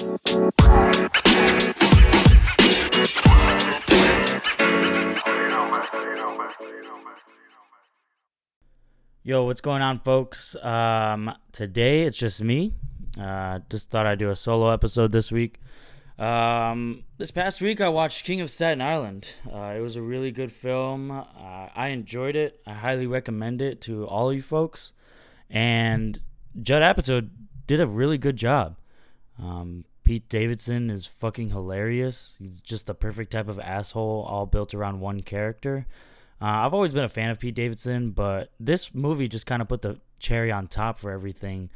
Yo, what's going on, folks? Um, today it's just me. Uh, just thought I'd do a solo episode this week. Um, this past week I watched King of Staten Island. Uh, it was a really good film. Uh, I enjoyed it. I highly recommend it to all of you folks. And Judd Apatow did a really good job. Um, Pete Davidson is fucking hilarious. He's just the perfect type of asshole, all built around one character. Uh, I've always been a fan of Pete Davidson, but this movie just kind of put the cherry on top for everything.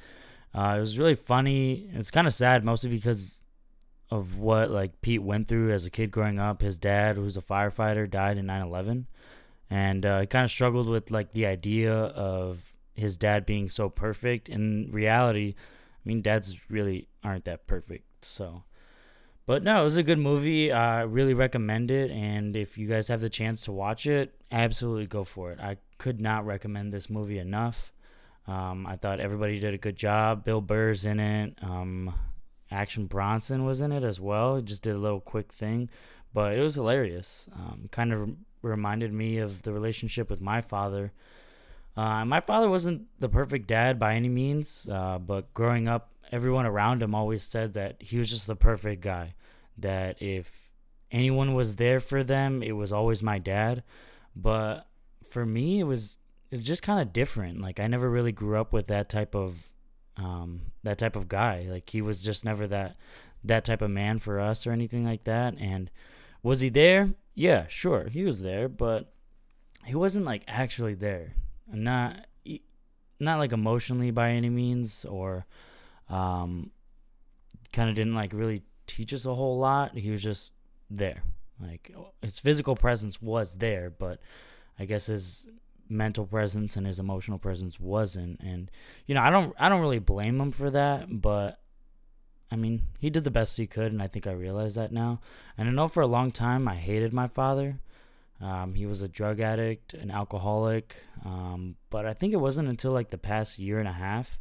Uh, it was really funny. It's kind of sad, mostly because of what like Pete went through as a kid growing up. His dad, who's a firefighter, died in 9/11, and uh, he kind of struggled with like the idea of his dad being so perfect. In reality, I mean, dads really aren't that perfect. So, but no, it was a good movie. I really recommend it. And if you guys have the chance to watch it, absolutely go for it. I could not recommend this movie enough. Um, I thought everybody did a good job. Bill Burr's in it. Um, Action Bronson was in it as well. Just did a little quick thing, but it was hilarious. Um, kind of reminded me of the relationship with my father. Uh, my father wasn't the perfect dad by any means, uh, but growing up, everyone around him always said that he was just the perfect guy. That if anyone was there for them, it was always my dad. But for me, it was it's just kind of different. Like I never really grew up with that type of um, that type of guy. Like he was just never that that type of man for us or anything like that. And was he there? Yeah, sure, he was there, but he wasn't like actually there. Not not like emotionally by any means, or um, kind of didn't like really teach us a whole lot. He was just there. Like his physical presence was there, but I guess his mental presence and his emotional presence wasn't. And you know, I don't I don't really blame him for that, but I mean, he did the best he could, and I think I realize that now. And I know for a long time I hated my father. Um, he was a drug addict, an alcoholic. Um, but I think it wasn't until like the past year and a half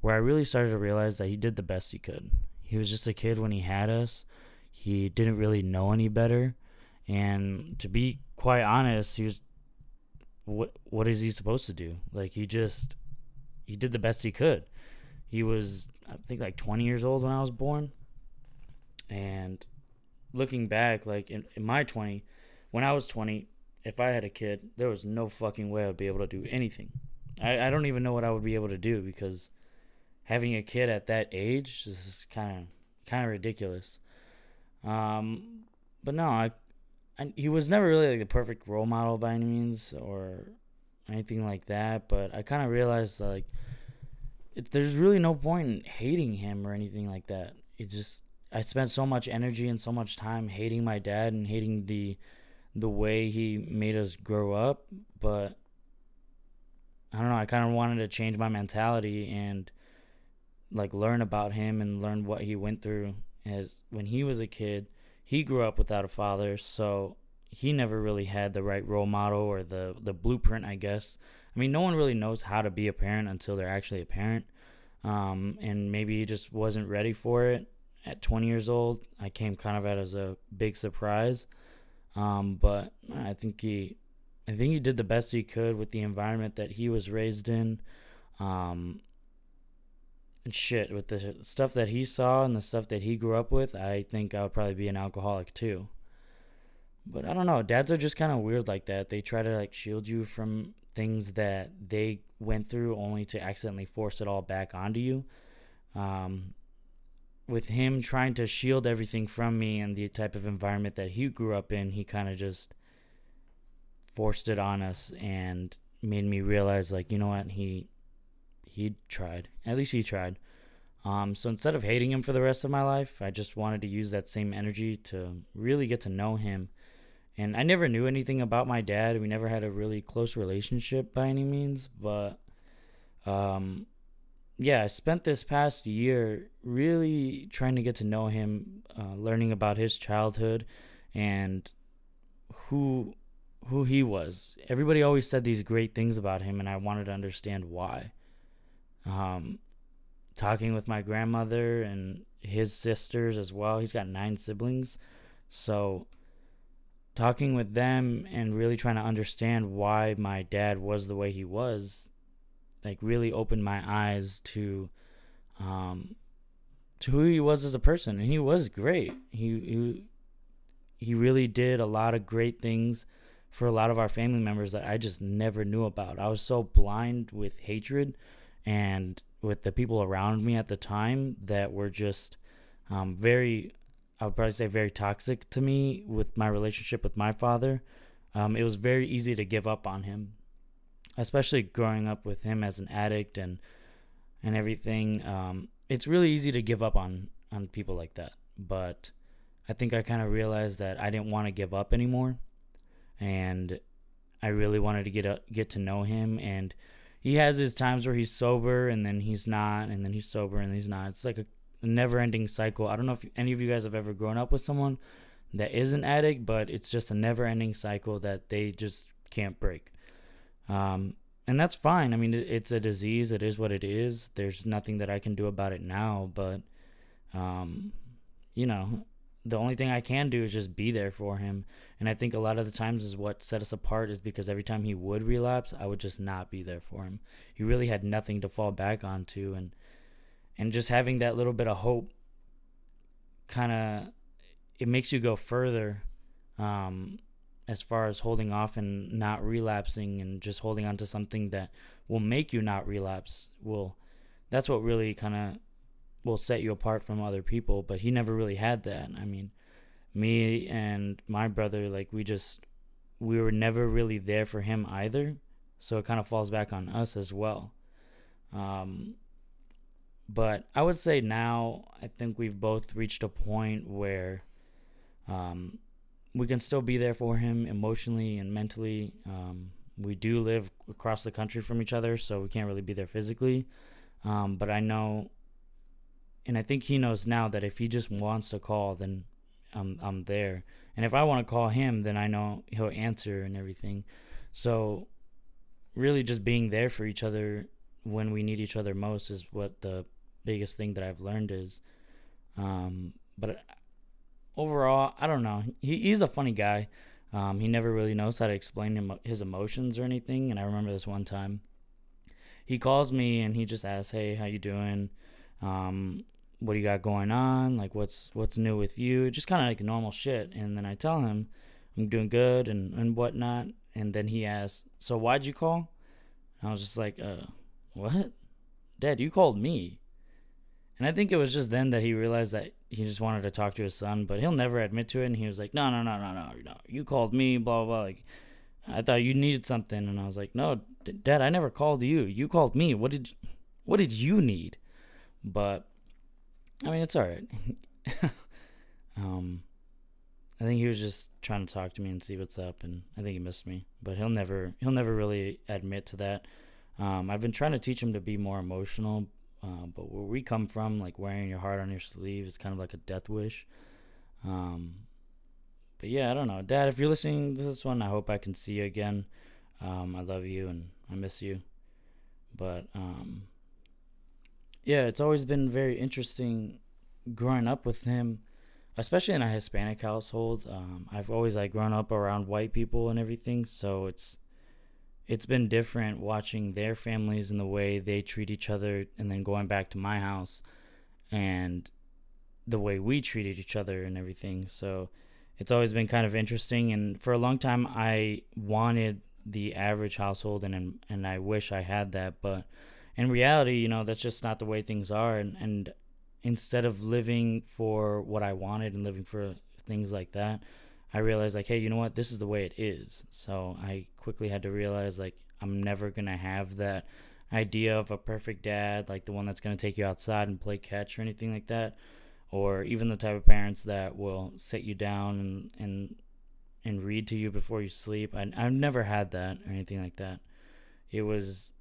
where I really started to realize that he did the best he could. He was just a kid when he had us. He didn't really know any better. And to be quite honest, he was what what is he supposed to do? Like he just he did the best he could. He was I think like 20 years old when I was born. And looking back like in, in my 20 when I was 20, if I had a kid, there was no fucking way I would be able to do anything. I, I don't even know what I would be able to do because having a kid at that age is kind of kind of ridiculous. Um, but no, I, I, he was never really like the perfect role model by any means or anything like that. But I kind of realized like it, there's really no point in hating him or anything like that. It just I spent so much energy and so much time hating my dad and hating the the way he made us grow up, but I don't know, I kind of wanted to change my mentality and like learn about him and learn what he went through as when he was a kid. He grew up without a father, so he never really had the right role model or the the blueprint, I guess. I mean, no one really knows how to be a parent until they're actually a parent. Um, and maybe he just wasn't ready for it at 20 years old. I came kind of at as a big surprise. Um, but I think he, I think he did the best he could with the environment that he was raised in. Um, shit, with the stuff that he saw and the stuff that he grew up with, I think I would probably be an alcoholic too. But I don't know. Dads are just kind of weird like that. They try to like shield you from things that they went through only to accidentally force it all back onto you. Um, with him trying to shield everything from me and the type of environment that he grew up in, he kind of just forced it on us and made me realize like, you know what, he he tried. At least he tried. Um, so instead of hating him for the rest of my life, I just wanted to use that same energy to really get to know him. And I never knew anything about my dad. We never had a really close relationship by any means, but um, yeah, I spent this past year really trying to get to know him, uh, learning about his childhood and who who he was. Everybody always said these great things about him, and I wanted to understand why. Um, talking with my grandmother and his sisters as well. He's got nine siblings. So talking with them and really trying to understand why my dad was the way he was like really opened my eyes to um to who he was as a person and he was great he he he really did a lot of great things for a lot of our family members that I just never knew about. I was so blind with hatred and with the people around me at the time that were just um, very, I would probably say, very toxic to me with my relationship with my father. Um, it was very easy to give up on him, especially growing up with him as an addict and and everything. Um, it's really easy to give up on on people like that, but I think I kind of realized that I didn't want to give up anymore, and I really wanted to get a, get to know him and he has his times where he's sober and then he's not and then he's sober and he's not. It's like a never ending cycle. I don't know if any of you guys have ever grown up with someone that is an addict but it's just a never ending cycle that they just can't break. Um, and that's fine. I mean it's a disease. It is what it is. There's nothing that i can do about it now but um, you know the only thing I can do is just be there for him. And I think a lot of the times is what set us apart is because every time he would relapse, I would just not be there for him. He really had nothing to fall back onto and and just having that little bit of hope kind of it makes you go further um, as far as holding off and not relapsing and just holding on to something that will make you not relapse will that's what really kind of will set you apart from other people but he never really had that. I mean me and my brother like we just we were never really there for him either. So it kind of falls back on us as well. Um, but i would say now i think we've both reached a point where um, we can still be there for him emotionally and mentally. Um, we do live across the country from each other so we can't really be there physically. Um, but i know and I think he knows now that if he just wants to call, then I'm I'm there. And if I want to call him, then I know he'll answer and everything. So really just being there for each other when we need each other most is what the biggest thing that I've learned is. Um, but overall, I don't know. He, he's a funny guy. Um, he never really knows how to explain him, his emotions or anything. And I remember this one time, he calls me and he just asks, "Hey, how you doing?" Um, what do you got going on? Like, what's what's new with you? Just kind of like normal shit. And then I tell him I'm doing good and and whatnot. And then he asks, "So why'd you call?" And I was just like, "Uh, what? Dad, you called me." And I think it was just then that he realized that he just wanted to talk to his son, but he'll never admit to it. And he was like, "No, no, no, no, no, no. You called me, blah blah blah." Like, I thought you needed something, and I was like, "No, Dad, I never called you. You called me. What did, what did you need?" But I mean, it's all right. um, I think he was just trying to talk to me and see what's up, and I think he missed me. But he'll never he'll never really admit to that. Um, I've been trying to teach him to be more emotional, uh, but where we come from, like wearing your heart on your sleeve, is kind of like a death wish. Um, but yeah, I don't know, Dad. If you're listening to this one, I hope I can see you again. Um, I love you and I miss you. But um, yeah, it's always been very interesting growing up with him, especially in a Hispanic household. Um, I've always like grown up around white people and everything, so it's it's been different watching their families and the way they treat each other, and then going back to my house and the way we treated each other and everything. So it's always been kind of interesting, and for a long time, I wanted the average household, and and I wish I had that, but in reality, you know, that's just not the way things are. And, and instead of living for what I wanted and living for things like that, I realized, like, hey, you know what? This is the way it is. So I quickly had to realize, like, I'm never going to have that idea of a perfect dad, like the one that's going to take you outside and play catch or anything like that. Or even the type of parents that will sit you down and, and, and read to you before you sleep. I, I've never had that or anything like that. It was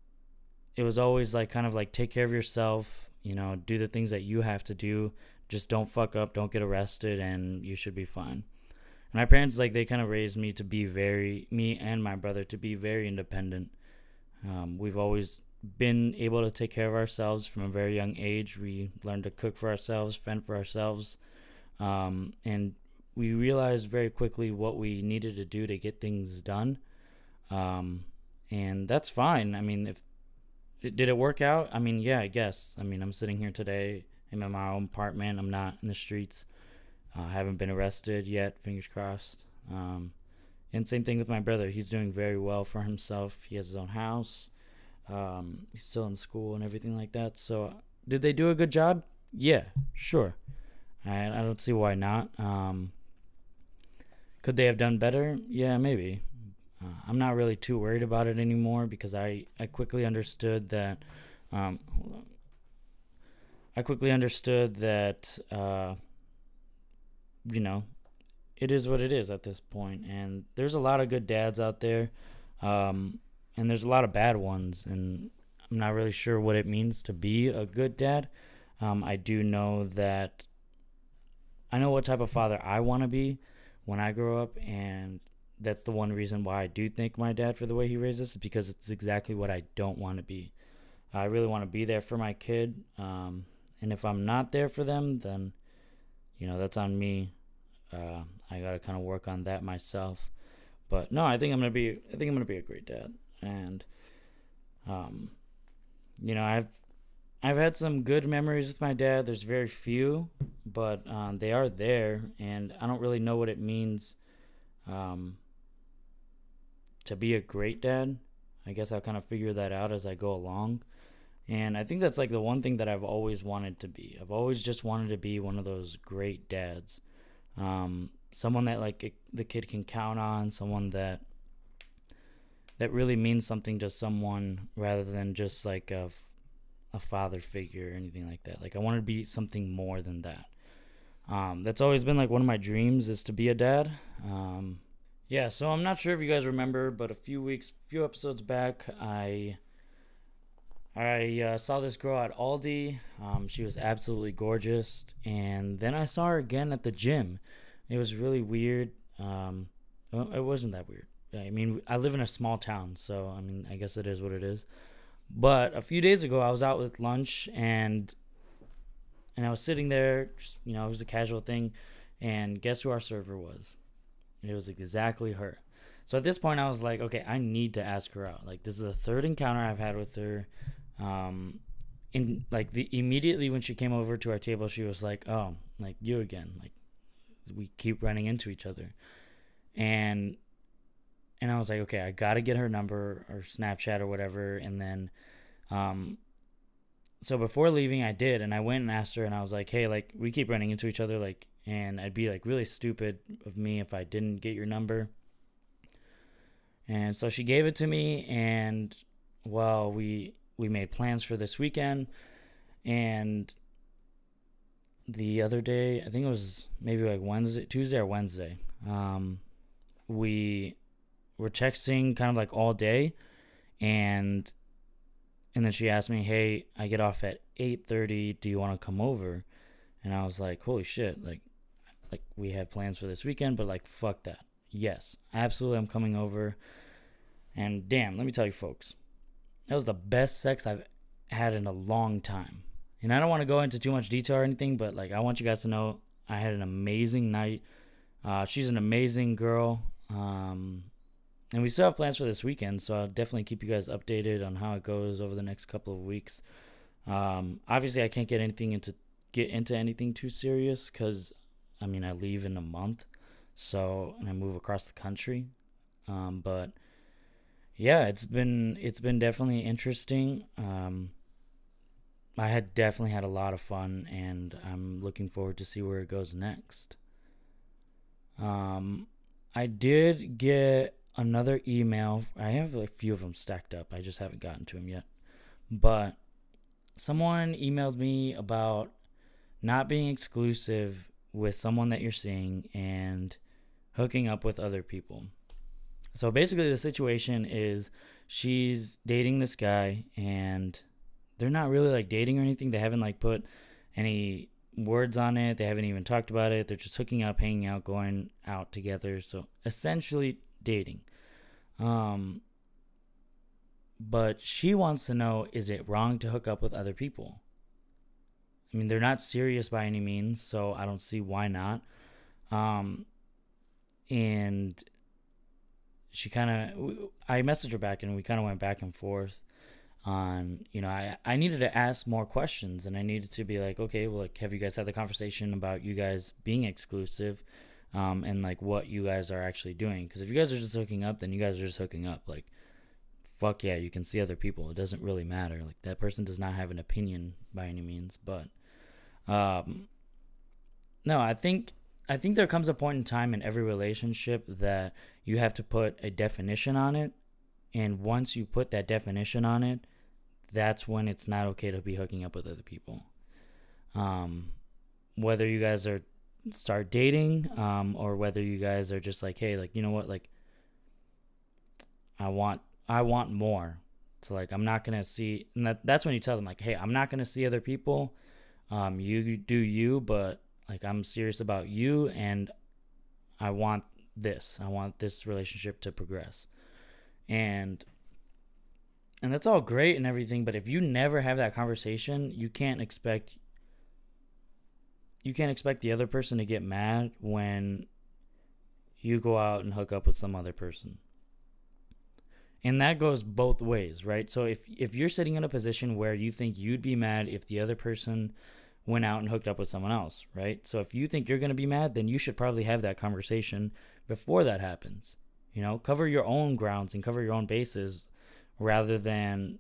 it was always like kind of like take care of yourself, you know, do the things that you have to do. Just don't fuck up, don't get arrested, and you should be fine. And my parents, like, they kind of raised me to be very, me and my brother, to be very independent. Um, we've always been able to take care of ourselves from a very young age. We learned to cook for ourselves, fend for ourselves, um, and we realized very quickly what we needed to do to get things done. Um, and that's fine. I mean, if did it work out? I mean, yeah, I guess. I mean, I'm sitting here today. I'm in my own apartment. I'm not in the streets. Uh, I haven't been arrested yet. Fingers crossed. Um, and same thing with my brother. He's doing very well for himself. He has his own house. Um, he's still in school and everything like that. So, did they do a good job? Yeah, sure. I, I don't see why not. Um, could they have done better? Yeah, maybe. Uh, I'm not really too worried about it anymore because I, I quickly understood that. Um. I quickly understood that, uh, you know, it is what it is at this point, and there's a lot of good dads out there, um, and there's a lot of bad ones, and I'm not really sure what it means to be a good dad. Um, I do know that I know what type of father I want to be when I grow up, and that's the one reason why I do thank my dad for the way he raised us, because it's exactly what I don't want to be. I really want to be there for my kid, um, and if I'm not there for them, then you know that's on me. Uh, I gotta kind of work on that myself. But no, I think I'm gonna be. I think I'm gonna be a great dad, and um, you know, I've I've had some good memories with my dad. There's very few, but um, they are there, and I don't really know what it means um, to be a great dad. I guess I'll kind of figure that out as I go along. And I think that's like the one thing that I've always wanted to be. I've always just wanted to be one of those great dads. Um, someone that like the kid can count on, someone that that really means something to someone rather than just like a a father figure or anything like that. Like I want to be something more than that. Um, that's always been like one of my dreams is to be a dad. Um, yeah, so I'm not sure if you guys remember, but a few weeks, few episodes back, I I uh, saw this girl at Aldi. Um, she was absolutely gorgeous, and then I saw her again at the gym. It was really weird. Um, well, it wasn't that weird. I mean, I live in a small town, so I mean, I guess it is what it is. But a few days ago, I was out with lunch, and and I was sitting there. Just, you know, it was a casual thing, and guess who our server was? It was exactly her. So at this point, I was like, okay, I need to ask her out. Like, this is the third encounter I've had with her. Um, in like the immediately when she came over to our table, she was like, "Oh, like you again." Like we keep running into each other, and and I was like, "Okay, I gotta get her number or Snapchat or whatever." And then, um, so before leaving, I did, and I went and asked her, and I was like, "Hey, like we keep running into each other, like." And I'd be like really stupid of me if I didn't get your number. And so she gave it to me, and well, we we made plans for this weekend. And the other day i think it was maybe like wednesday tuesday or wednesday um, we were texting kind of like all day. And and then she asked me hey i get off at 8.30 do you want to come over? And i was like holy shit like like we have plans for this weekend but like fuck that yes absolutely i'm coming over and damn let me tell you folks that was the best sex I've had in a long time. And I don't want to go into too much detail or anything, but like I want you guys to know I had an amazing night. Uh, she's an amazing girl. Um, and we still have plans for this weekend, so I'll definitely keep you guys updated on how it goes over the next couple of weeks. Um, obviously, I can't get anything into get into anything too serious because, I mean, I leave in a month, so and I move across the country. Um, but yeah, it's been it's been definitely interesting. Um, I had definitely had a lot of fun, and I'm looking forward to see where it goes next. Um, I did get another email. I have a few of them stacked up. I just haven't gotten to them yet. But someone emailed me about not being exclusive with someone that you're seeing and hooking up with other people. So basically, the situation is she's dating this guy, and they're not really like dating or anything. They haven't like put any words on it. They haven't even talked about it. They're just hooking up, hanging out, going out together. So essentially, dating. Um, but she wants to know is it wrong to hook up with other people? I mean, they're not serious by any means, so I don't see why not. Um, and she kind of, I messaged her back and we kind of went back and forth on, you know, I, I needed to ask more questions and I needed to be like, okay, well, like, have you guys had the conversation about you guys being exclusive? Um, and like what you guys are actually doing. Because if you guys are just hooking up, then you guys are just hooking up. Like, fuck yeah, you can see other people. It doesn't really matter. Like that person does not have an opinion by any means. But um, no, I think I think there comes a point in time in every relationship that you have to put a definition on it, and once you put that definition on it, that's when it's not okay to be hooking up with other people. Um, whether you guys are start dating, um, or whether you guys are just like, hey, like you know what, like I want I want more. So like I'm not gonna see, and that that's when you tell them like, hey, I'm not gonna see other people. Um, you do you, but like I'm serious about you, and I want this. I want this relationship to progress, and and that's all great and everything. But if you never have that conversation, you can't expect you can't expect the other person to get mad when you go out and hook up with some other person and that goes both ways right so if if you're sitting in a position where you think you'd be mad if the other person went out and hooked up with someone else right so if you think you're going to be mad then you should probably have that conversation before that happens you know cover your own grounds and cover your own bases rather than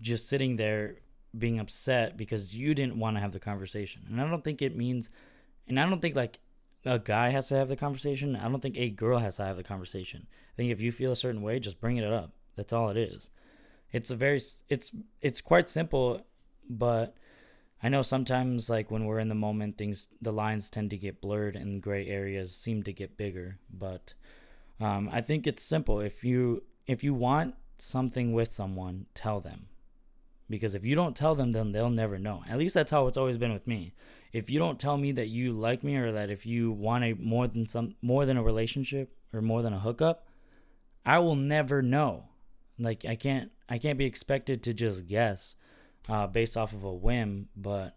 just sitting there being upset because you didn't want to have the conversation and i don't think it means and i don't think like a guy has to have the conversation. I don't think a girl has to have the conversation. I think if you feel a certain way, just bring it up. That's all it is. It's a very it's it's quite simple, but I know sometimes like when we're in the moment, things the lines tend to get blurred and gray areas seem to get bigger. But um, I think it's simple. If you if you want something with someone, tell them. Because if you don't tell them, then they'll never know. At least that's how it's always been with me if you don't tell me that you like me or that if you want a more than some more than a relationship or more than a hookup, I will never know. Like I can't I can't be expected to just guess uh, based off of a whim. But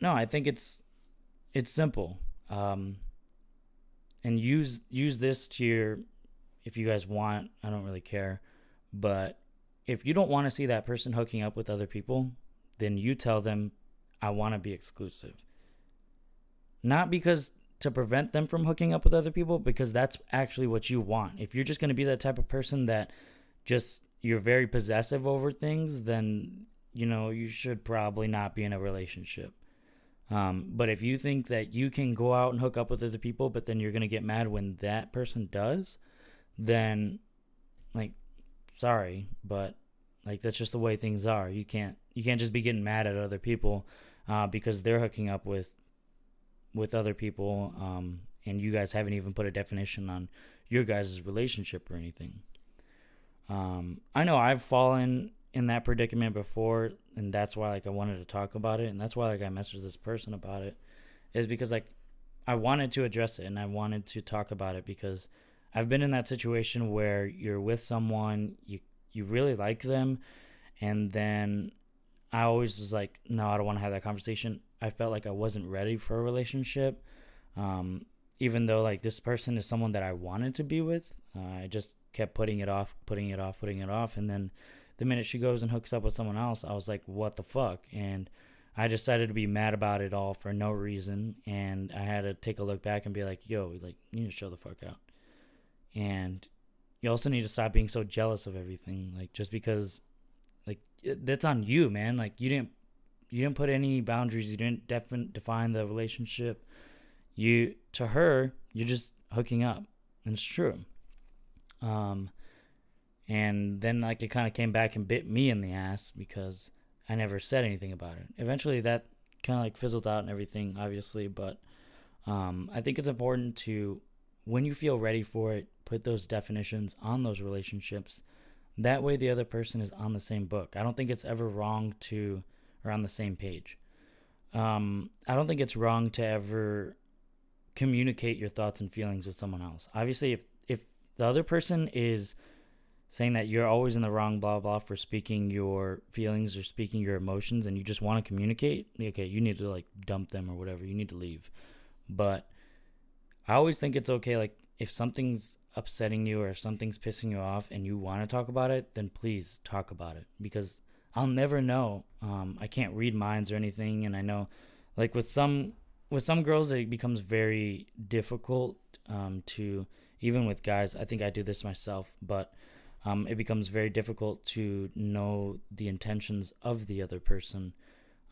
no, I think it's it's simple. Um, and use use this to your if you guys want. I don't really care, but if you don't want to see that person hooking up with other people, then you tell them I want to be exclusive. Not because to prevent them from hooking up with other people, because that's actually what you want. If you're just going to be that type of person that just you're very possessive over things, then you know you should probably not be in a relationship. Um, but if you think that you can go out and hook up with other people, but then you're gonna get mad when that person does, then like, sorry, but like that's just the way things are. You can't you can't just be getting mad at other people uh, because they're hooking up with with other people, um, and you guys haven't even put a definition on your guys' relationship or anything. Um, I know I've fallen in that predicament before, and that's why like I wanted to talk about it, and that's why like I messaged this person about it, is because like I wanted to address it and I wanted to talk about it because I've been in that situation where you're with someone you you really like them, and then I always was like, no, I don't want to have that conversation. I felt like I wasn't ready for a relationship. Um, even though like this person is someone that I wanted to be with, uh, I just kept putting it off, putting it off, putting it off. And then the minute she goes and hooks up with someone else, I was like, what the fuck? And I decided to be mad about it all for no reason. And I had to take a look back and be like, yo, like, you need to show the fuck out. And you also need to stop being so jealous of everything. Like, just because like that's on you, man. Like you didn't you didn't put any boundaries. You didn't defin- define the relationship. You to her, you're just hooking up, and it's true. Um, and then like it kind of came back and bit me in the ass because I never said anything about it. Eventually, that kind of like fizzled out and everything, obviously. But um, I think it's important to when you feel ready for it, put those definitions on those relationships that way, the other person is on the same book. I don't think it's ever wrong to, or on the same page. Um, I don't think it's wrong to ever communicate your thoughts and feelings with someone else. Obviously, if if the other person is saying that you're always in the wrong, blah, blah, for speaking your feelings or speaking your emotions and you just want to communicate, okay, you need to like dump them or whatever. You need to leave. But I always think it's okay, like, if something's upsetting you or if something's pissing you off and you want to talk about it, then please talk about it because I'll never know. Um, I can't read minds or anything, and I know, like with some with some girls, it becomes very difficult um, to even with guys. I think I do this myself, but um, it becomes very difficult to know the intentions of the other person.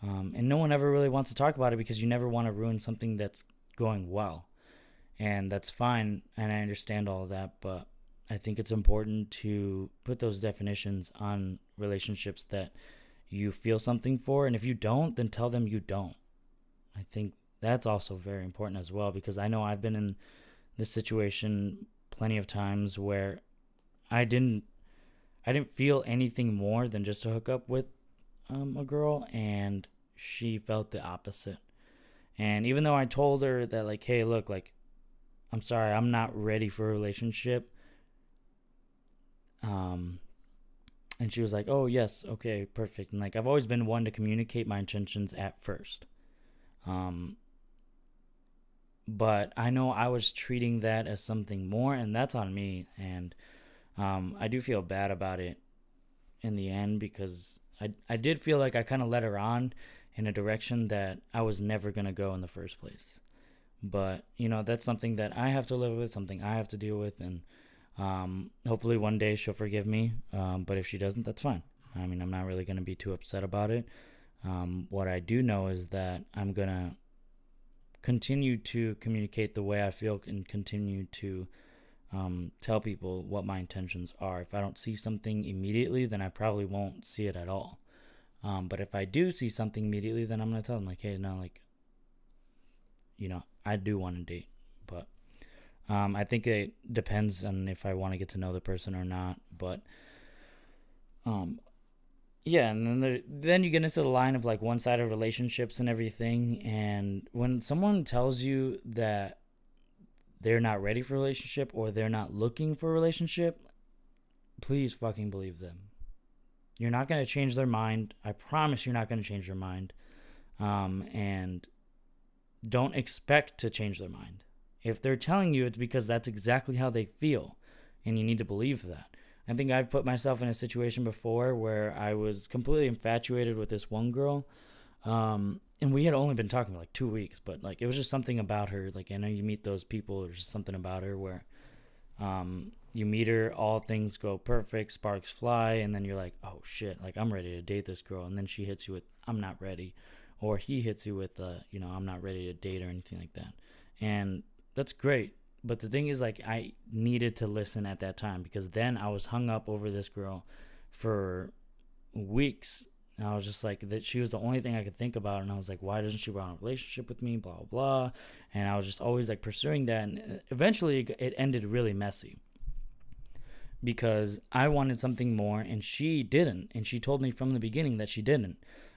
Um, and no one ever really wants to talk about it because you never want to ruin something that's going well. And that's fine. And I understand all of that. But I think it's important to put those definitions on relationships that you feel something for. And if you don't, then tell them you don't. I think that's also very important as well because I know I've been in this situation plenty of times where I didn't I didn't feel anything more than just to hook up with um, a girl, and she felt the opposite. And even though I told her that, like, hey, look, like, I'm sorry, I'm not ready for a relationship. Um, and she was like, oh, yes, okay, perfect. And, like, I've always been one to communicate my intentions at first. Um, but I know I was treating that as something more, and that's on me. And um, I do feel bad about it in the end because I I did feel like I kind of led her on in a direction that I was never gonna go in the first place. But you know that's something that I have to live with, something I have to deal with, and um, hopefully one day she'll forgive me. Um, but if she doesn't, that's fine. I mean, I'm not really gonna be too upset about it. Um, what I do know is that I'm gonna continue to communicate the way I feel and continue to um, tell people what my intentions are. If I don't see something immediately, then I probably won't see it at all. Um, but if I do see something immediately, then I'm gonna tell them like, hey, no, like, you know, I do want to date, but um, I think it depends on if I want to get to know the person or not. But um, yeah, and then there, then you get into the line of like one-sided relationships and everything. And when someone tells you that they're not ready for relationship or they're not looking for a relationship, please fucking believe them. You're not going to change their mind. I promise you're not going to change their mind. Um, and don't expect to change their mind. If they're telling you it's because that's exactly how they feel, and you need to believe that. I think I've put myself in a situation before where I was completely infatuated with this one girl. Um, and we had only been talking for like two weeks, but like it was just something about her. Like I know you meet those people, there's just something about her where um, you meet her, all things go perfect, sparks fly, and then you're like, oh shit, like I'm ready to date this girl, and then she hits you with, I'm not ready, or he hits you with, uh, you know, I'm not ready to date or anything like that, and that's great. But the thing is, like, I needed to listen at that time because then I was hung up over this girl for weeks and I was just like that she was the only thing I could think about. And I was like why doesn't she want a relationship with me? Blah blah blah. And I was just always like pursuing that. And eventually it ended really messy. Because I wanted something more and she didn't. And she told me from the beginning that she didn't.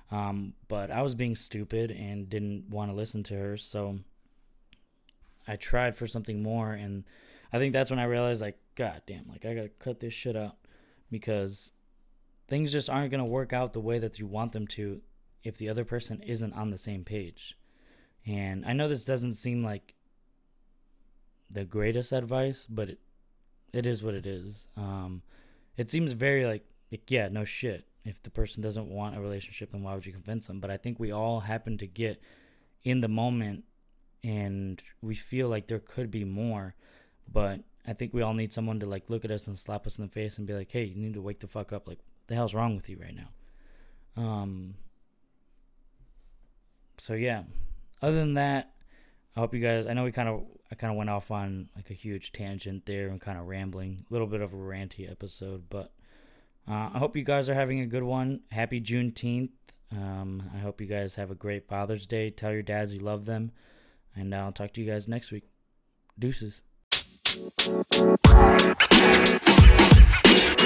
Um, but I was being stupid and didn't want to listen to her. So I tried for something more. And I think that's when I realized like god damn like I got to cut this shit out because things just aren't going to work out the way that you want them to if the other person isn't on the same page. And I know this doesn't seem like the greatest advice, but it, it is what it is. Um, it seems very like, like, yeah, no shit. If the person doesn't want a relationship, then why would you convince them? But I think we all happen to get in the moment and we feel like there could be more. But I think we all need someone to like look at us and slap us in the face and be like, hey, you need to wake the fuck up. Like, the hell's wrong with you right now? Um. So yeah. Other than that, I hope you guys. I know we kind of I kind of went off on like a huge tangent there and kind of rambling, a little bit of a ranty episode, but uh, I hope you guys are having a good one. Happy Juneteenth. Um, I hope you guys have a great Father's Day. Tell your dads you love them, and I'll talk to you guys next week. Deuces.